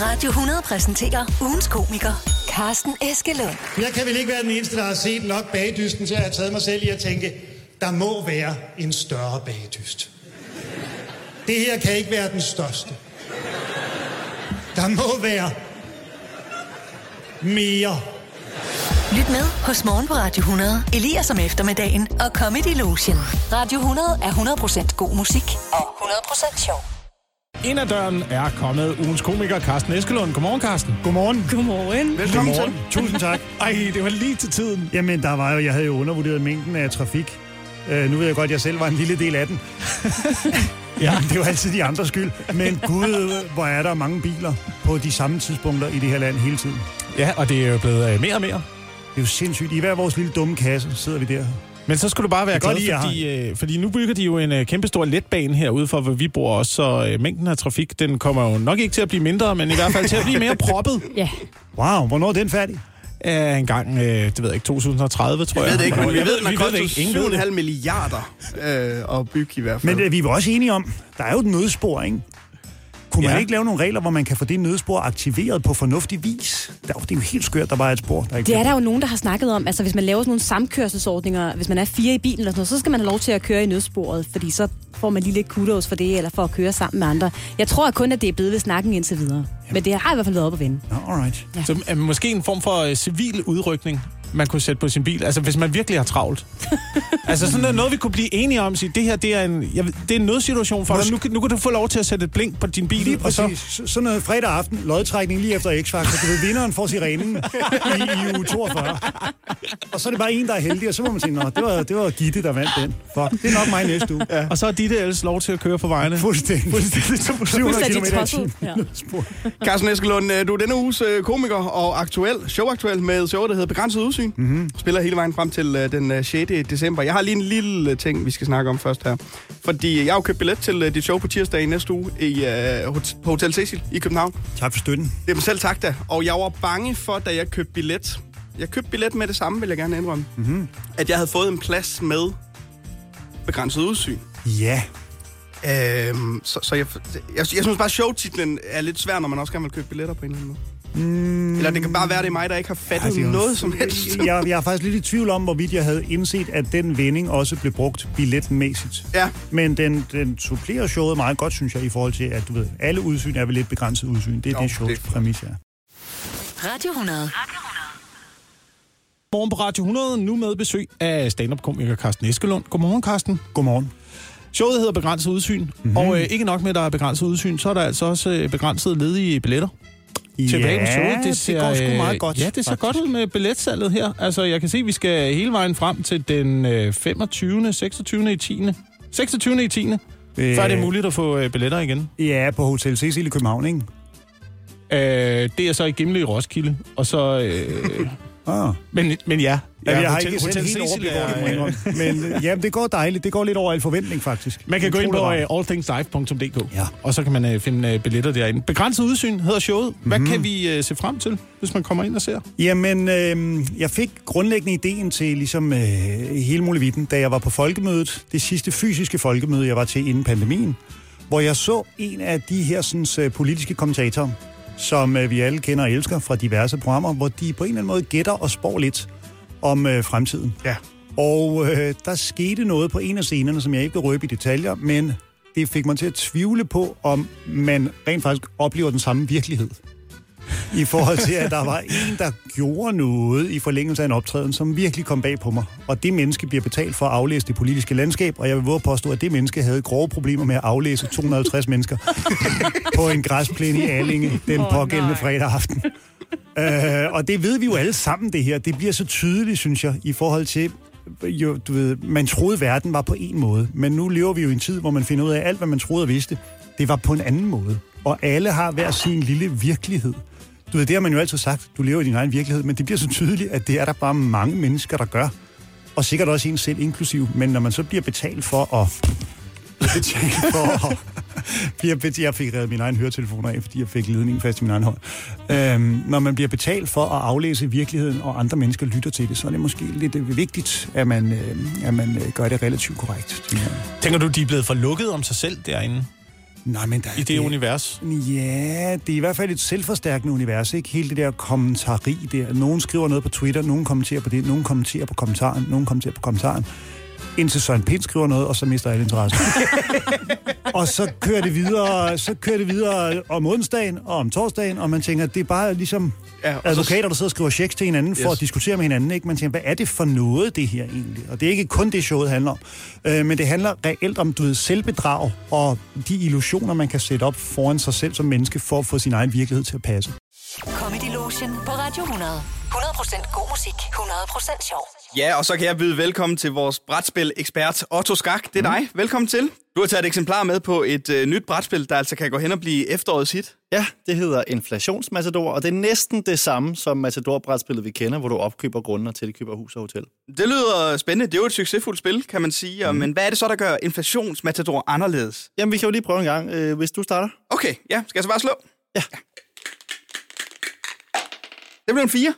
Radio 100 præsenterer ugens komiker, Carsten Eskelund. Jeg kan vel ikke være den eneste, der har set nok bagdysten til at have taget mig selv i at tænke, der må være en større bagdyst. Det her kan ikke være den største. Der må være mere. Lyt med hos Morgen på Radio 100. Elias om eftermiddagen og Comedy Lotion. Radio 100 er 100% god musik og 100% sjov. Ind ad døren er kommet ugens komiker Carsten Eskelund. Godmorgen, Carsten. Godmorgen. Godmorgen. Velkommen til. Tusind tak. Ej, det var lige til tiden. Jamen, der var jo, jeg havde jo undervurderet mængden af trafik. Uh, nu ved jeg godt, at jeg selv var en lille del af den. ja, det var altid de andres skyld. Men gud, hvor er der mange biler på de samme tidspunkter i det her land hele tiden. Ja, og det er jo blevet øh, mere og mere. Det er jo sindssygt. I hver vores lille dumme kasse sidder vi der. Men så skulle du bare være glad, fordi, øh, fordi nu bygger de jo en øh, kæmpestor letbane herude for, hvor vi bor også, så øh, mængden af trafik, den kommer jo nok ikke til at blive mindre, men i hvert fald til at blive mere proppet. Ja, Wow, hvornår er den færdig? Øh, en gang, øh, det ved jeg ikke, 2030, tror jeg. Jeg ved det ikke, men vi ved, ved det. 7,5 milliarder øh, at bygge i hvert fald. Men øh, vi er jo også enige om, der er jo et nødspor, ikke? Kunne man Ja. ikke lave nogle regler, hvor man kan få det nødspor aktiveret på fornuftig vis? Der, er jo- det er jo helt skørt, der bare er et spor. Der ikke det er der jo nogen, der har snakket om. Altså, hvis man laver sådan nogle samkørselsordninger, hvis man er fire i bilen eller sådan noget, så skal man have lov til at køre i nødsporet, fordi så får man lige lidt kudos for det, eller for at køre sammen med andre. Jeg tror kun, at det er blevet ved snakken indtil videre. Men det har i hvert fald været op at vende. Nå, alright. Så øh, måske en form for øh, civil udrykning, man kunne sætte på sin bil. Altså, hvis man virkelig har travlt. altså, sådan noget, noget, vi kunne blive enige om. Sige, det her, det er en, jeg, det er en nødsituation for dig. Nu, kan- nu kan du få lov til at sætte et blink på din bil. Lige og så, præcis. Så... Sådan noget fredag aften, lodtrækning lige efter X-Factor. Du ved, vinderen får sirenen i, i uge 42. Og så er det bare en, der er heldig, og så må man sige, nå, det var, det var Gitte, der vandt den. Fuck, det er nok mig næste uge. Ja. og så er Ditte ellers lov til at køre på vejene. Fuldstændig. Fuldstændig. 700 Fuldstændig km i timen. Ja. Carsten Eskelund, øh, du er denne uges øh, komiker og aktuel, showaktuel med showet, der hedder Begrænset Udsyn. Mm-hmm. Spiller hele vejen frem til øh, den øh, 6. december. Jeg har lige en lille øh, ting, vi skal snakke om først her. Fordi jeg har jo købt billet til øh, dit show på tirsdag i næste uge i, øh, på Hotel Cecil i København. Tak for støtten. Det er mig selv tak da. Og jeg var bange for, da jeg købte billet. Jeg købte billet med det samme, vil jeg gerne indrømme. Mm-hmm. At jeg havde fået en plads med begrænset udsyn. Ja. Øhm, så, så jeg, jeg, jeg synes bare, showtitlen er lidt svær, når man også gerne vil købe billetter på en eller anden måde. Mm. Eller det kan bare være, det er mig, der ikke har fattet Altså, ja, noget som helst. Jeg, jeg er faktisk lidt i tvivl om, hvorvidt jeg havde indset, at den vending også blev brugt billetmæssigt. Ja, Men den, den supplerer showet meget godt, synes jeg, i forhold til, at du ved, alle udsyn er vel lidt begrænset udsyn. Det er Jo, det shows det præmis er. Radio 100. Morgen på Radio 100, nu med besøg af stand-up-komiker Carsten Eskelund. Godmorgen, Carsten. Godmorgen. Showet hedder Begrænset Udsyn, mm-hmm. og øh, ikke nok med, at der er begrænset udsyn, så er der altså også øh, begrænset ledige billetter tilbage på showet. det, det går sgu øh, meget godt. Ja, det ser faktisk. godt ud med billetsalget her. Altså, jeg kan se, at vi skal hele vejen frem til den øh, 25. 26. i 10. 26. i 10. Øh, Før det er muligt at få øh, billetter igen. Ja, på Hotel Cecil i København, ikke? Øh, det er så i Gimle i Roskilde, og så... Øh, Ah. men, men ja, Ja, ja jeg har Hotel- ikke Hotel helt overblik over det. Men øh, ja, det går dejligt. Det går lidt over al forventning, faktisk. Man kan Jeg gå ind på uh, allthingslive.dk, Ja. og så kan man uh, finde uh, billetter derinde. Begrænset udsyn hedder showet. Hvad mm-hmm. kan vi uh, se frem til, hvis man kommer ind og ser? Jamen, øh, jeg fik grundlæggende ideen til ligesom øh, hele muligheden, da jeg var på folkemødet. Det sidste fysiske folkemøde, jeg var til inden pandemien. Hvor jeg så en af de her sådan, øh, politiske kommentatorer, som øh, vi alle kender og elsker fra diverse programmer, hvor de på en eller anden måde gætter og spår lidt om øh, fremtiden. Ja. Og øh, der skete noget på en af scenerne, som jeg ikke vil røbe i detaljer, men det fik mig til at tvivle på, om man rent faktisk oplever den samme virkelighed. I forhold til, at der var en, der gjorde noget i forlængelse af en optræden, som virkelig kom bag på mig. Og det menneske bliver betalt for at aflæse det politiske landskab, og jeg vil våge at påstå, at det menneske havde grove problemer med at aflæse 250 mennesker på en græsplæne i Allinge den pågældende nej. fredag aften. Øh, og det ved vi jo alle sammen, det her. Det bliver så tydeligt, synes jeg, i forhold til, jo, du ved, man troede, verden var på en måde. Men nu lever vi jo i en tid, hvor man finder ud af, at alt, hvad man troede og vidste, det var på en anden måde. Og alle har hver sin lille virkelighed. Du ved, det har man jo altid sagt, du lever i din egen virkelighed, men det bliver så tydeligt, at det er der bare mange mennesker, der gør. Og sikkert også en selv inklusiv. Men når man så bliver betalt for at... Betalt for at bliver jeg fik reddet min egen høretelefoner af, fordi jeg fik ledningen fast i min egen hånd. Øhm, når man bliver betalt for at aflæse virkeligheden, og andre mennesker lytter til det, så er det måske lidt øh, vigtigt, at man, øh, at man øh, gør det relativt korrekt. tænker. Tænker du, de er blevet for lukket om sig selv derinde? Nej, men der, i det, univers? Ja, det er i hvert fald et selvforstærkende univers, ikke? Hele det der kommentari der. Nogen skriver noget på Twitter, nogen kommenterer på det, nogen kommenterer på kommentaren, nogen kommenterer på kommentaren. Indtil Søren Pind skriver noget, og så mister alle interesse. og så kører det videre, så kører det videre om onsdagen og om torsdagen, og man tænker, det er bare ligesom Ja, ja, og så- advokater, der sidder og skriver checks til hinanden for Yes. at diskutere med hinanden. Ikke? Man tænker, hvad er det for noget, det her egentlig? Og det er ikke kun det, showet handler om. Øh, men det handler reelt om, du ved, selvbedrag og de illusioner, man kan sætte op foran sig selv som menneske for at få sin egen virkelighed til at passe. Comedy Lotion på Radio 100. 100% god musik, 100% sjov. Ja, og så kan jeg byde velkommen til vores brætspil-ekspert Otto Skak. Det er dig. Velkommen til. Du har taget et eksemplar med på et øh, nyt brætspil, der altså kan gå hen og blive efterårets hit. Ja, det hedder Inflationsmatador, og det er næsten det samme som Matador-brætspillet, vi kender, hvor du opkøber grunden og tilkøber hus og hotel. Det lyder spændende. Det er jo et succesfuldt spil, kan man sige. Mm. Men hvad er det så, der gør Inflationsmatador anderledes? Jamen, vi kan jo lige prøve en gang, øh, hvis du starter. Okay, ja. Skal jeg så bare slå? Ja. Det blev en 4.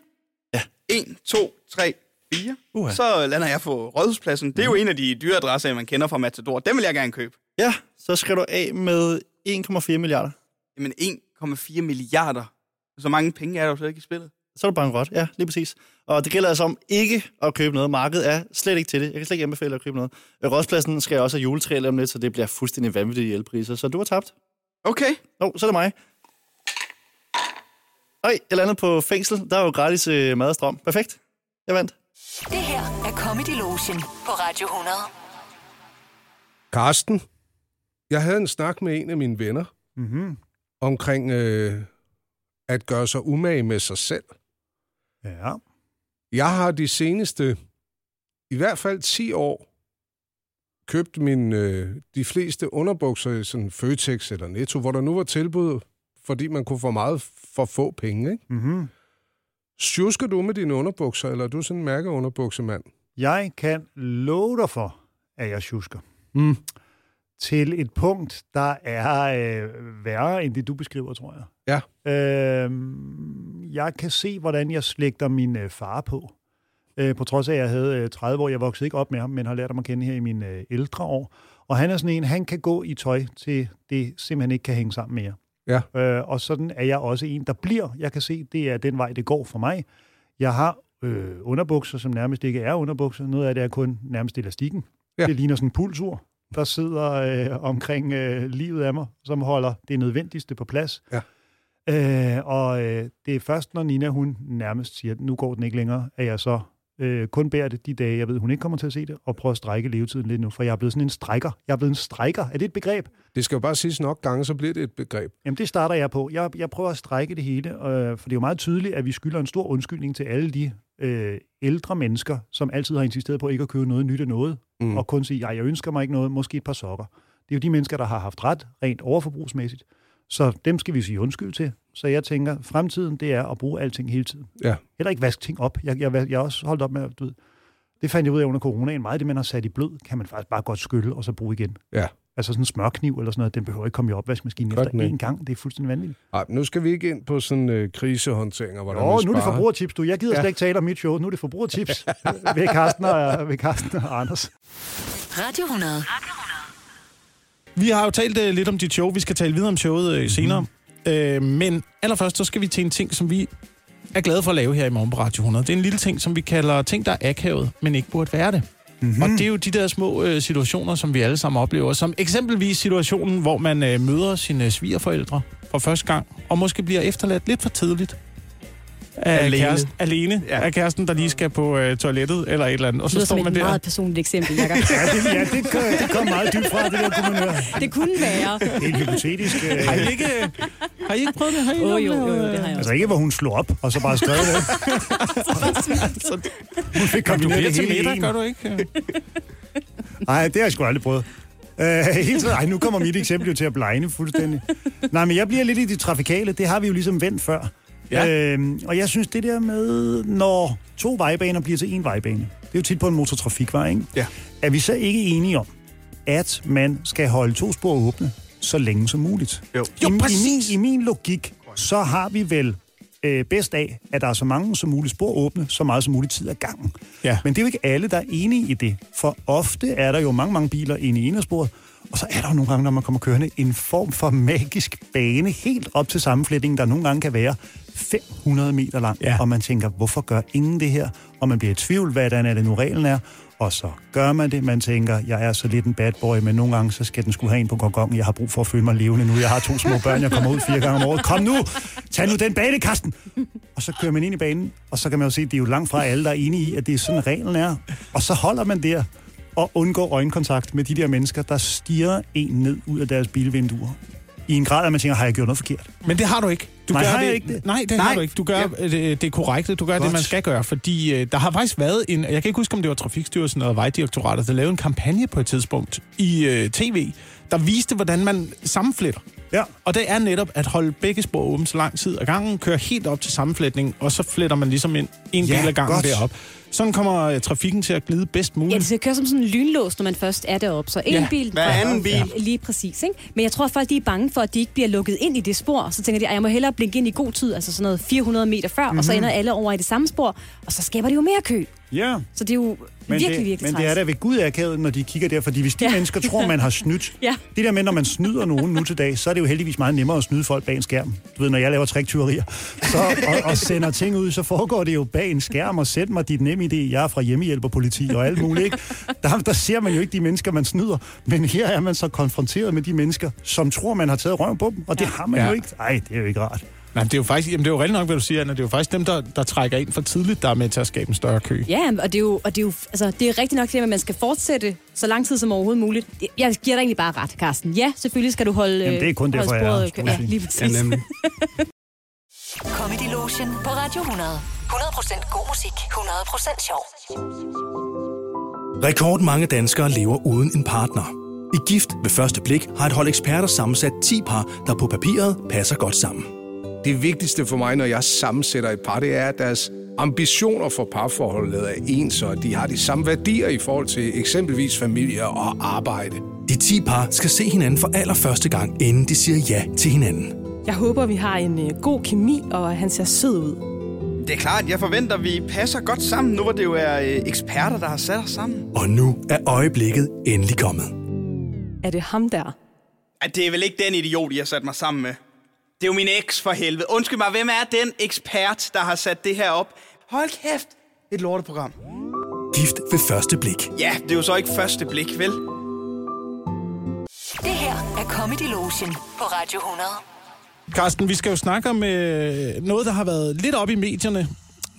Ja. 1, 2, 3, 4. Uha. Så lander jeg på Rådhuspladsen. Det er jo en af de dyre adresser, man kender fra Matador. Den vil jeg gerne købe. Ja, så skriver du af med 1,4 milliarder. Jamen 1,4 milliarder. Så mange penge er der jo slet ikke i spillet. Så er du bankerot. Ja, lige præcis. Og det gælder altså om ikke at købe noget. Markedet er slet ikke til det. Jeg kan slet ikke anbefale at købe noget. Rådspladsen skal også have juletræ om lidt, så det bliver fuldstændig vanvittige elpriser. Så du har tabt. Okay. Nå, så er det mig. Øj, jeg landede på fængsel. Der er jo gratis øh, mad og strøm. Perfekt. Jeg vandt. Det her er Comedy Lotion på Radio 100. Karsten, jeg havde en snak med en af mine venner Mm-hmm. omkring øh, at gøre sig umage med sig selv. Ja. Jeg har de seneste, i hvert fald 10 år, købt min, øh, de fleste underbukser i sådan Føtex eller Netto, hvor der nu var tilbud, fordi man kunne få meget for få penge. Ikke? Mm-hmm. Sjusker du med dine underbukser, eller er du sådan en mærkeunderbuksemand? Jeg kan love dig for, at jeg tjusker. Mm. Til et punkt, der er øh, værre end det, du beskriver, tror jeg. Ja. Øh, jeg kan se, hvordan jeg slægter min øh, far på. Øh, på trods af, at jeg havde øh, 30 år. Jeg voksede ikke op med ham, men har lært ham at kende her i mine øh, ældre år. Og han er sådan en, han kan gå i tøj til det simpelthen ikke kan hænge sammen mere. Ja. Øh, og sådan er jeg også en, der bliver. Jeg kan se, det er den vej, det går for mig. Jeg har øh, underbukser, som nærmest ikke er underbukser. Noget af det er kun nærmest elastikken. Ja. Det ligner sådan en pulsur, der sidder øh, omkring øh, livet af mig, som holder det nødvendigste på plads. Ja. Øh, og øh, det er først, når Nina hun nærmest siger, at nu går den ikke længere, at jeg så øh, kun bærer det de dage, jeg ved, hun ikke kommer til at se det, og prøver at strække levetiden lidt nu, for jeg er blevet sådan en strækker. Jeg er blevet en strækker. Er det et begreb? Det skal jo bare siges nok gange, så bliver det et begreb. Jamen, det starter jeg på. Jeg, jeg prøver at strække det hele, øh, for det er jo meget tydeligt, at vi skylder en stor undskyldning til alle de øh, ældre mennesker, som altid har insisteret på ikke at købe noget nyt af noget, Mm. og kun sige, jeg ønsker mig ikke noget, måske et par sokker. Det er jo de mennesker, der har haft ret, rent overforbrugsmæssigt. Så dem skal vi sige undskyld til. Så jeg tænker, fremtiden, det er at bruge alting hele tiden. Ja. Heller ikke vaske ting op. Jeg, jeg, jeg har også holdt op med, at, du ved, det fandt jeg ud af under coronaen. Meget af det, man har sat i blød, kan man faktisk bare godt skylle og så bruge igen. Ja. Altså sådan en smørkniv eller sådan noget, den behøver ikke komme i opvaskemaskinen Godt efter én gang. Det er fuldstændig vanvittigt. Ej, nu skal vi ikke ind på sådan øh, krisehåndteringer, hvordan vi nu er det forbrugertips, du. Jeg gider Ja. slet ikke tale om mit show. Nu er det forbrugertips ved Carsten og, ved Carsten og Anders. Radio 100. Vi har jo talt uh, lidt om dit show. Vi skal tale videre om showet uh, senere. Uh, men allerførst, så skal vi til en ting, som vi er glade for at lave her i morgen på Radio 100. Det er en lille ting, som vi kalder ting, der er akavet, men ikke burde være det. Mm-hmm. Og det er jo de der små uh, situationer, som vi alle sammen oplever. Som eksempelvis situationen, hvor man uh, møder sine svigerforældre for første gang, og måske bliver efterladt lidt for tidligt. Af Alene. Kæresten, alene Ja. af kæresten, der lige skal på uh, toilettet eller et eller andet. Og Det så lyder står man et der. meget personligt eksempel, Jacob. Ja, det, ja, det, kom, det kom meget dybt fra, det der kunne man høre. Det kunne være. Det er hypotetisk... Øh, Har I ikke, har I ikke prøvet det? Har I oplevet, jo, jo, jo, det øh, har jeg også. altså ikke, hvor hun slog op, og så bare skrev det. Hun fik kombineret det hele middag, en. gør du ikke? Nej, det har jeg sgu aldrig prøvet. Uh, hele tiden, ej, nu kommer mit eksempel jo til at blegne fuldstændig. Nej, men jeg bliver lidt i det trafikale. Det har vi jo ligesom vendt før. Ja. Øhm, og jeg synes, det der med, når to vejbaner bliver til en vejbane, det er jo tit på en motortrafikvej, ikke? Ja. Er vi så ikke enige om, at man skal holde to spor åbne så længe som muligt? Jo. I, i, min, I min logik, så har vi vel øh, bedst af, at der er så mange som muligt spor åbne, så meget som muligt tid ad gangen. Ja. Men det er jo ikke alle, der er enige i det. For ofte er der jo mange, mange biler inde i ene spor, Og så er der jo nogle gange, når man kommer kørende, en form for magisk bane helt op til sammenflætningen, der nogle gange kan være 500 meter lang. Ja. Og man tænker, hvorfor gør ingen det her? Og man bliver i tvivl, hvordan er det nu reglen er. Og så gør man det. Man tænker, jeg er så lidt en bad boy, men nogle gange så skal den skulle have en på gongongen. Jeg har brug for at føle mig levende nu. Jeg har to små børn, jeg kommer ud fire gange om året. Kom nu! Tag nu den bane, Karsten! Og så kører man ind i banen, og så kan man jo se, at det er jo langt fra alle, der er enige i, at det er sådan reglen er. Og så holder man der og undgår øjenkontakt med de der mennesker, der stiger en ned ud af deres bilvinduer. I en grad, at man tænker, har jeg gjort noget forkert? Men det har du ikke. Du Nej, gør det, ikke det? Nej, det Nej. har du ikke. Du gør Ja. det, det korrekte. Du gør. Godt. det, man skal gøre. Fordi øh, der har faktisk været en... Jeg kan ikke huske, om det var Trafikstyrelsen eller Vejdirektoratet, der lavede en kampagne på et tidspunkt i øh, tv, der viste, hvordan man sammenfletter. Ja. Og det er netop at holde begge spor åbent så lang tid ad gangen, køre helt op til sammenflætning, og så fletter man ligesom en, en Ja, del af gangen godt. derop. Sådan kommer øh, trafikken til at glide bedst muligt. Ja, det skal køre som sådan en lynlås, når man først er deroppe. Så en Ja, bil... hver anden bil. Lige præcis, ikke? Men jeg tror, at folk de er bange for, at de ikke bliver lukket ind i det spor. Så tænker de, at jeg må hellere blinke ind i god tid, altså sådan noget 400 meter før, mm-hmm. og så ender alle over i det samme spor, og så skaber det jo mere kø. Ja. Så det er jo Men virkelig, det, virkelig men det er træls. da ved Gud akavet, når de kigger der, fordi hvis de ja. Ja. mennesker tror, man har snydt, Ja. det der med, når man snyder nogen nu til dag, så er det jo heldigvis meget nemmere at snyde folk bag en skærm. Du ved, når jeg laver triktyverier så, og, og sender ting ud, så foregår det jo bag en skærm, og sæt mig dit nemme idé, jeg er fra hjemmehjælp og politi og alt muligt, ikke? Der, der ser man jo ikke de mennesker, man snyder, men her er man så konfronteret med de mennesker, som tror, man har taget røven på dem, og det har man Ja. jo ikke. Nej, det er jo ikke rart. Nej, men det er jo faktisk, jamen, det er jo rigtig nok, hvad du siger, Anna. Det er jo faktisk dem, der, der trækker ind for tidligt, der er med til at skabe en større kø. Ja, og det er jo, og det er jo altså, det er rigtigt nok det, at man skal fortsætte så lang tid som overhovedet muligt. Jeg giver dig egentlig bare ret, Carsten. Ja, selvfølgelig skal du holde Jamen, det er kun derfor, jeg er sporet kø- Ja, lige præcis. Ja, nemlig. Comedy Lotion på Radio 100. 100% god musik, 100% sjov. Rekordmange danskere lever uden en partner. I Gift ved første blik har et hold eksperter sammensat 10 par, der på papiret passer godt sammen. Det vigtigste for mig, når jeg sammensætter et par, det er, at deres ambitioner for parforholdet er ens, og at de har de samme værdier i forhold til eksempelvis familie og arbejde. De 10 par skal se hinanden for allerførste gang, inden de siger ja til hinanden. Jeg håber, vi har en øh, god kemi, og at han ser sød ud. Det er klart, jeg forventer, at vi passer godt sammen, nu hvor det jo er øh, eksperter, der har sat os sammen. Og nu er øjeblikket endelig kommet. Er det ham der? Ej, det er vel ikke den idiot, jeg har sat mig sammen med. Det er jo min eks for helvede. Undskyld mig, hvem er den ekspert, der har sat det her op? Hold kæft, et lorteprogram. Gift ved første blik. Ja, det er jo så ikke første blik, vel? Det her er Comedy Lotion på Radio 100. Carsten, vi skal jo snakke om øh, noget, der har været lidt op i medierne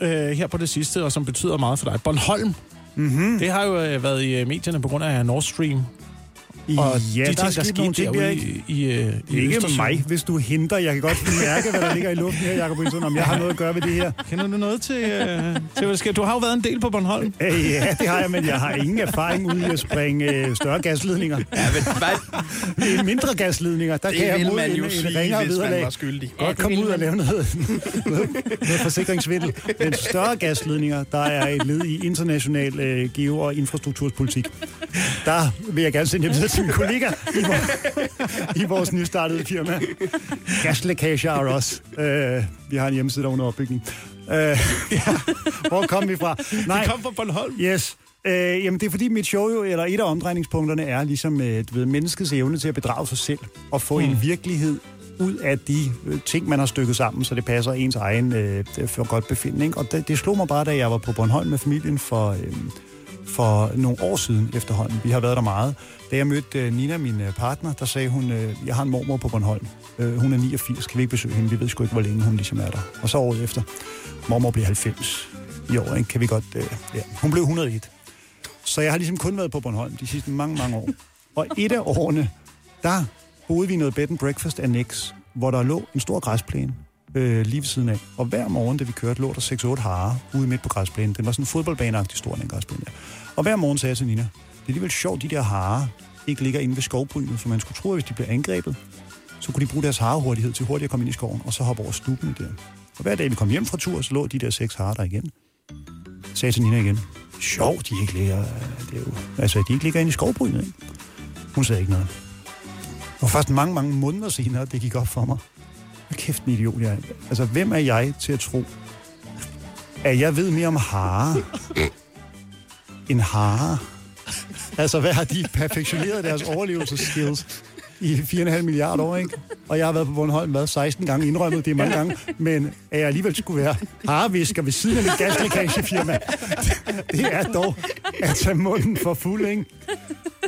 øh, her på det sidste, og som betyder meget for dig. Bornholm. Mm-hmm. Det har jo øh, været i øh, medierne på grund af Nord Stream. Og ja, de der er ting, der sket nogle skete ting, der derude ikke... i, i, øh, i Ikke Østersøen. mig, hvis du henter. Jeg kan godt mærke, hvad der ligger i luften her, Jacob Wilson, om jeg har noget at gøre ved det her. Kender du noget til, øh, til hvad der sker? Du har jo været en del på Bornholm. Øh, ja, det har jeg, men jeg har ingen erfaring ude i at springe øh, større gasledninger. Ja, men hvad? Det mindre gasledninger, der Det kan jeg mod man en, jo en sige, ringere hvis man vederlag. var skyldig. Godt komme ud og lave noget, noget, noget forsikringsvindel. Men større gasledninger, der er et led i international øh, geo- og infrastrukturpolitik. Der vil jeg gerne sende jer videre min kollega i, vor, i vores nystartede firma. Gaslækage er også. Øh, vi har en hjemmeside, der er under opbygning. Øh, ja. Hvor kom vi fra? Nej, Vi kom fra Bornholm. Yes. Øh, jamen, det er fordi mit show jo, eller et af omdrejningspunkterne er ligesom øh, du ved, menneskets evne til at bedrage sig selv og få mm. en virkelighed ud af de øh, ting, man har stykket sammen, så det passer ens egen øh, for godt befindende. Ikke? Og det, det slog mig bare, da jeg var på Bornholm med familien for, øh, for nogle år siden efterhånden. Vi har været der meget. Da jeg mødte øh, Nina, min øh, partner, der sagde hun, øh, jeg har en mormor på Bornholm. Hun er 89, kan vi ikke besøge hende? Vi ved sgu ikke, hvor længe hun ligesom er der. Og så året efter, mormor bliver 90 i år, ikke? kan vi godt... Ja. Hun blev 101. Så jeg har ligesom kun været på Bornholm de sidste mange, mange år. Og et af årene, der boede vi i noget bed and breakfast annex, hvor der lå en stor græsplæne øh, lige ved siden af. Og hver morgen, da vi kørte, lå der 6-8 harer ude midt på græsplænen. Den var sådan en fodboldbaneagtig stor, den græsplæne der. Og hver morgen sagde jeg til Nina, det er alligevel sjovt, de der harer ikke ligger inde ved skovbrynet, for man skulle tro, at hvis de blev angrebet, så kunne de bruge deres harehurtighed til hurtigt at komme ind i skoven, og så hoppe over stuben der. Og hver dag, vi kom hjem fra tur, så lå de der seks harer der igen. Sagde til Nina igen, sjovt, de ikke ligger, øh, det er jo, altså, de ikke ligger inde i skovbrynet, ikke? Hun sagde ikke noget. Og først mange, mange måneder senere, det gik op for mig. Hvad kæft en idiot jeg er. Altså, hvem er jeg til at tro, at jeg ved mere om hare end hare? Altså, hvad har de perfektioneret deres overlevelsesskills i 4,5 milliarder år, ikke? Og jeg har været på Bornholm hvad, 16 gange, indrømmet det er mange gange, men at jeg alligevel skulle være harvisker ved siden af mit gaslækagefirma, det er dog at tage munden for fuld, ikke?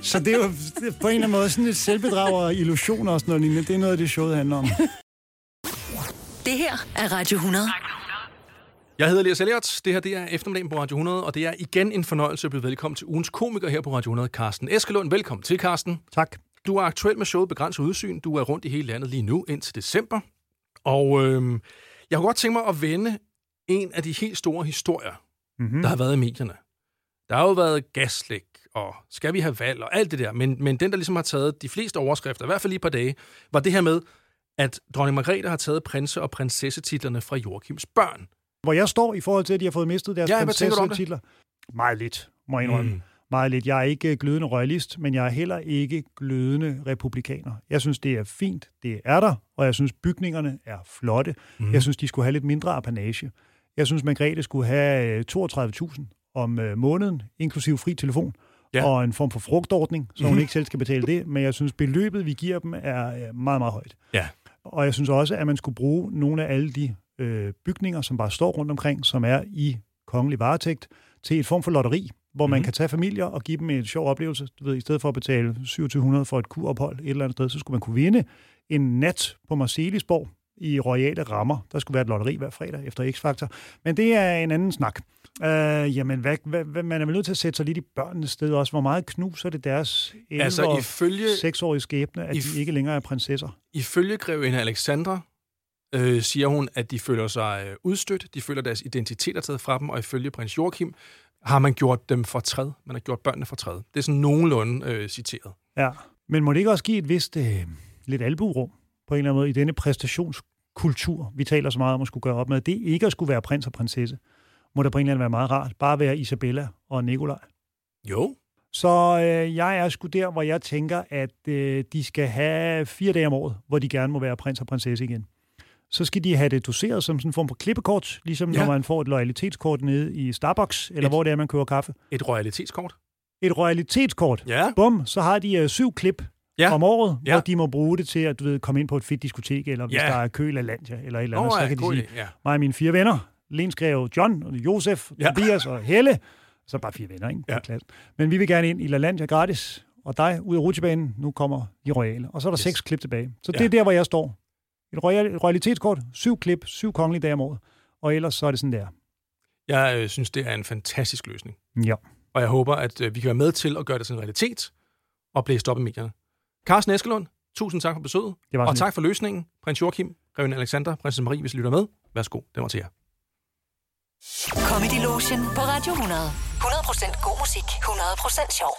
Så det er jo på en eller anden måde sådan et selvbedrag og illusioner og sådan noget lignende. Det er noget af det, showet handler om. Det her er Radio 100. Jeg hedder Elias Elliot. Det her det er eftermiddagen på Radio 100, og det er igen en fornøjelse at blive velkommen til ugens komiker her på Radio 100, Carsten Eskelund. Velkommen til, Carsten. Tak. Du er aktuel med showet Begrænset Udsyn. Du er rundt i hele landet lige nu indtil december. Og øhm, jeg kunne godt tænke mig at vende en af de helt store historier, mm-hmm. der har været i medierne. Der har jo været gaslæg, og skal vi have valg, og alt det der. Men, men den, der ligesom har taget de fleste overskrifter, i hvert fald lige et par dage, var det her med, at dronning Margrethe har taget prinse- og prinsessetitlerne fra Joachims børn. Hvor jeg står i forhold til, at de har fået mistet deres Ja, prinsessetitler. Meget lidt, må jeg indrømme. Mm. Mm. Meget lidt. Jeg er ikke øh, glødende royalist, men jeg er heller ikke glødende republikaner. Jeg synes, det er fint, det er der, og jeg synes, bygningerne er flotte. Mm. Jeg synes, de skulle have lidt mindre apanage. Jeg synes, Margrethe skulle have øh, 32.000 om øh, måneden, inklusiv fri telefon, Ja. og en form for frugtordning, så hun ikke selv skal betale det. Men jeg synes, beløbet, vi giver dem, er øh, meget, meget højt. Ja. Og jeg synes også, at man skulle bruge nogle af alle de øh, bygninger, som bare står rundt omkring, som er i kongelig varetægt, til et form for lotteri, hvor man Mhm. kan tage familier og give dem en sjov oplevelse. Du ved, i stedet for at betale 2700 for et kurophold et eller andet sted, så skulle man kunne vinde en nat på Marcelisborg i royale rammer. Der skulle være et lotteri hver fredag efter X-Factor. Men det er en anden snak. Øh, jamen, hvad, hvad, hvad, man er vel nødt til at sætte sig lidt i børnenes sted også. Hvor meget knuser det deres 11 Altså, ifølge- 6-årige skæbne, at I- de ikke længere er prinsesser? Ifølge grevinde Alexandra øh, siger hun, at de føler sig øh, udstødt, de føler, deres identitet er taget fra dem, og ifølge prins Joachim har man gjort dem for træd. Man har gjort børnene for træd. Det er sådan nogenlunde øh, citeret. Ja, men må det ikke også give et vist øh, lidt albuerum på en eller anden måde i denne præstationskultur, vi taler så meget om at skulle gøre op med, det ikke at skulle være prins og prinsesse, må der på en eller anden være meget rart. Bare være Isabella og Nikolaj. Jo. Så øh, jeg er sgu der, hvor jeg tænker, at øh, de skal have fire dage om året, hvor de gerne må være prins og prinsesse igen. Så skal de have det doseret som sådan en form for klippekort, ligesom Ja. når man får et loyalitetskort nede i Starbucks, eller Et- hvor det er, man køber kaffe. Et royalitetskort. Et royalitetskort. Ja. Bum, så har de øh, syv klip Ja. om året, Ja. hvor de må bruge det til at du ved, komme ind på et fedt diskotek, eller hvis Ja. der er kø eller Landia, eller et eller andet, ja, så kan de sige, ja. mig og mine fire venner, Lensgreve John, og Josef, Ja. Tobias og Helle, så bare fire venner, ikke? Ja. Men vi vil gerne ind i La Landia gratis, og dig ud af rutsjebanen, nu kommer de royale. Og så er der Yes. seks klip tilbage. Så det Ja. er der, hvor jeg står. Et royal, et royalitetskort, syv klip, syv kongelige dage om året. Og ellers så er det sådan der. Jeg øh, synes, det er en fantastisk løsning. Ja. Og jeg håber, at øh, vi kan være med til at gøre det til en realitet og blæse det op i medierne. Carsten Eskelund, tusind tak for besøget. Det var og tak for løsningen. Prins Joachim, Grevinde Alexander, Prinsesse Marie, hvis I lytter med. Værsgo, den var til jer. Comedy Lotion på Radio 100. 100% god musik, 100% sjov.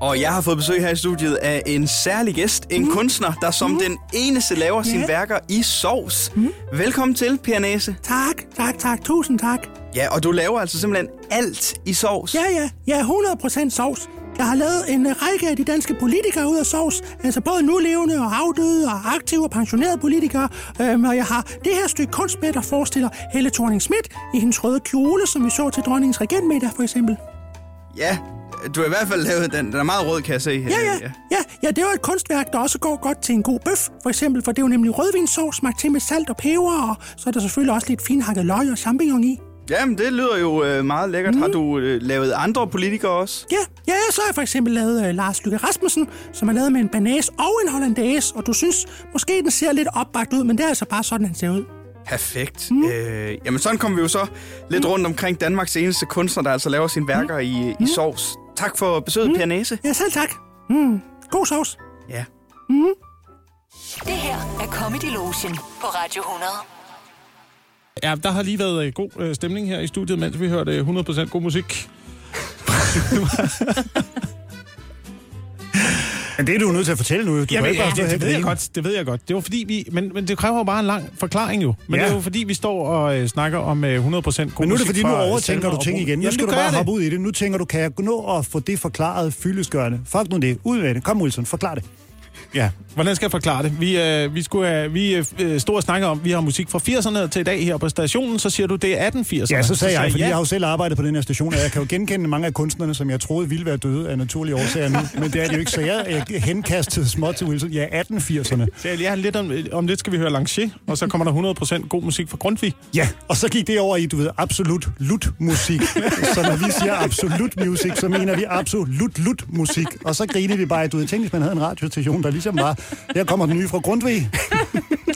Og jeg har fået besøg her i studiet af en særlig gæst, en mm. kunstner, der som mm. den eneste laver sine værker i sovs. Mm. Velkommen til, Næse. Tak, tak, tak. Tusind tak. Ja, og du laver altså simpelthen alt i sovs. Ja, ja, ja, 100% sovs. Jeg har lavet en øh, række af de danske politikere ud af sovs. Altså både nulevende og afdøde og aktive og pensionerede politikere. Øhm, og jeg har det her stykke kunst med, der forestiller Helle thorning Schmidt i hendes røde kjole, som vi så til dronningens regentmiddag for eksempel. Ja, du har i hvert fald lavet den. Den er meget rød, kan jeg se. Ja, ja, ja, ja, det er jo et kunstværk, der også går godt til en god bøf, for eksempel, for det er jo nemlig rødvinssovs smagt til med salt og peber, og så er der selvfølgelig også lidt finhakket løg og champignon i. Jamen, det lyder jo øh, meget lækkert. Mm. Har du øh, lavet andre politikere også? Ja, ja, så har jeg for eksempel lavet øh, Lars Lykke Rasmussen, som er lavet med en banæs og en hollandaise, og du synes, måske den ser lidt opbagt ud, men det er altså bare sådan, han ser ud. Perfekt. Mm. Øh, jamen, sådan kommer vi jo så lidt rundt omkring Danmarks eneste kunstner, der altså laver sine værker mm. i, i sovs. Tak for besøget, mm. Per Næse. Ja, selv tak. Mm. God sovs. Ja. Mm. Det her er Comedy Lotion på Radio 100. Ja, der har lige været øh, god øh, stemning her i studiet, mens vi hørte øh, 100% god musik. Men det er du nødt til at fortælle nu. Du Jamen, ikke bare ja, det, det, ved jeg godt, det ved jeg godt. Det var fordi vi... Men, men det kræver jo bare en lang forklaring jo. Men Ja. det er jo fordi, vi står og øh, snakker om øh, 100% god Men nu er det musik fordi, nu øh, overtænker du ting igen. Nu Jamen, skal du bare jeg hoppe det. ud i det. Nu tænker du, kan jeg nå at få det forklaret fyldesgørende? Fuck nu det. Ud med det. Kom, Wilson, forklar det. Ja, hvordan skal jeg forklare det? Vi, øh, vi, skulle have, vi øh, stod og snakkede om, vi har musik fra 80'erne til i dag her på stationen, så siger du, det er 1880'erne. Ja, så sagde jeg, fordi ja. jeg har jo selv arbejdet på den her station, og jeg kan jo genkende mange af kunstnerne, som jeg troede ville være døde af naturlige årsager nu, men det er det jo ikke, så jeg, jeg henkastede småt til Wilson. Ja, 1880'erne. Så ja, lidt om, om lidt skal vi høre Langer, og så kommer der 100% god musik fra Grundtvig. Ja, og så gik det over i, du ved, absolut lut-musik. så når vi siger absolut musik, så mener vi absolut lut-musik. Og så griner vi bare, du ved, tænk, hvis man havde en radiostation, der ligesom var, her kommer den nye fra Grundtvig.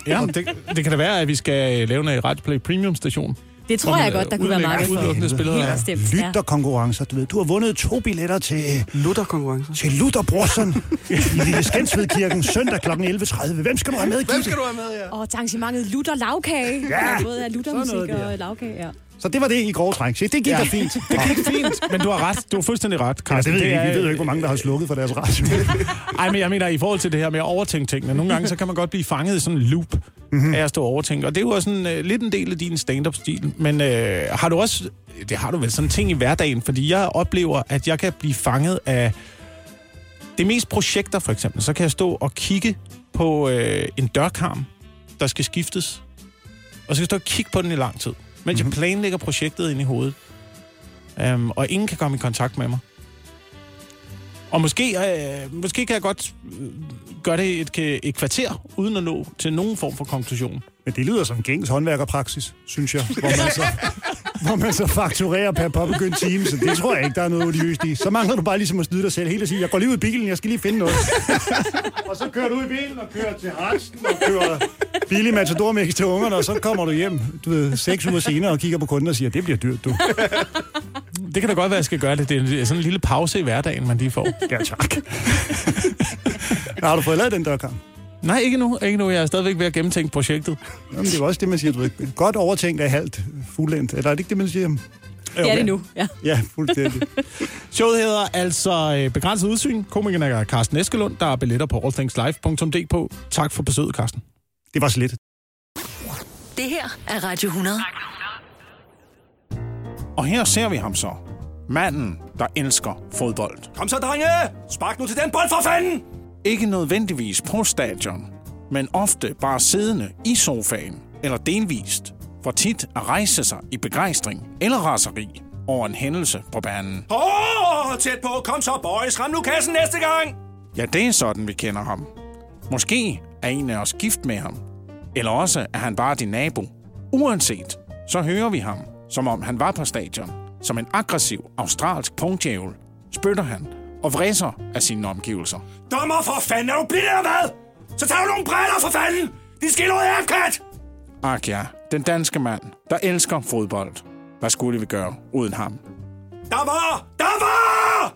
Ja, det, det kan da være, at vi skal lave en Radio Play Premium station. Det tror jeg godt, der kunne være marked for. Udelukkende Helt bestemt, ja. Lytterkonkurrencer, du ved. Du har vundet to billetter til, Luther-konkurrencer. til Luther Brorson i Lille Skensvedkirken søndag kl. 11.30. Hvem skal du have med, Hvem Gitte? skal du have med, ja? Og til arrangementet Lutter Lavkage. Ja, Både af sådan Luttermusik noget der. og lavkage, ja. Så det var det i grove træk. Det gik Ja. da fint. Det gik fint, men du har ret. Du har fuldstændig ret, Ja, Carsten. det ved er- ikke. Vi ved jo ikke, hvor mange, der har slukket for deres radio. Ej, men jeg mener, i forhold til det her med at overtænke tingene, nogle gange så kan man godt blive fanget i sådan en loop mm-hmm. af at stå og overtænke. Og det er jo også sådan, uh, lidt en del af din stand-up-stil. Men uh, har du også, det har du vel sådan ting i hverdagen, fordi jeg oplever, at jeg kan blive fanget af det mest projekter, for eksempel. Så kan jeg stå og kigge på uh, en dørkarm, der skal skiftes. Og så kan jeg stå og kigge på den i lang tid, mens mm-hmm. jeg planlægger projektet ind i hovedet. Um, og ingen kan komme i kontakt med mig. Og måske, øh, måske kan jeg godt øh, gøre det et, et kvarter, uden at nå til nogen form for konklusion. Men det lyder som gængs håndværkerpraksis, synes jeg. Hvor man så, hvor man så fakturerer per påbegyndt time, så det tror jeg ikke, der er noget odiøst i. Så mangler du bare ligesom at snyde dig selv helt og sige, jeg går lige ud i bilen, jeg skal lige finde noget. og så kører du ud i bilen og kører til Hartsen og kører billig matadormix til ungerne, og så kommer du hjem, du ved, seks uger senere og kigger på kunden og siger, det bliver dyrt, du. Det kan da godt være, at jeg skal gøre det. Det er sådan en lille pause i hverdagen, man lige får. Ja, tak. Har du fået lavet den dørkamp? Nej, ikke nu. Ikke nu. Jeg er stadigvæk ved at gennemtænke projektet. Jamen, det er jo også det, man siger, du ved, godt overtænkt er halvt fuldendt. Eller er det ikke det, man siger? Det er det nu, ja. Ja, fuldstændig. Showet hedder altså øh, Begrænset Udsyn. Komikeren er Carsten Eskelund. Der er billetter på allthingslive.dk. Tak for besøget, Carsten. Det var så lidt. Det her er Radio 100. Og her ser vi ham så. Manden, der elsker fodbold. Kom så, drenge! Spark nu til den bold for fanden! Ikke nødvendigvis på stadion, men ofte bare siddende i sofaen, eller delvist, for tit at rejse sig i begejstring eller raseri over en hændelse på banen. Åh, oh, tæt på. Kom så, boys. Ram nu kassen næste gang. Ja, det er sådan, vi kender ham. Måske er en af os gift med ham, eller også er han bare din nabo. Uanset, så hører vi ham, som om han var på stadion. Som en aggressiv australsk punktjævel spytter han og vræser af sine omgivelser. Dommer for fanden, er du blind eller hvad? Så tager du nogle briller for fanden! De skiller ud af kat! Ak ja, den danske mand, der elsker fodbold. Hvad skulle vi gøre uden ham? Der var! Der var!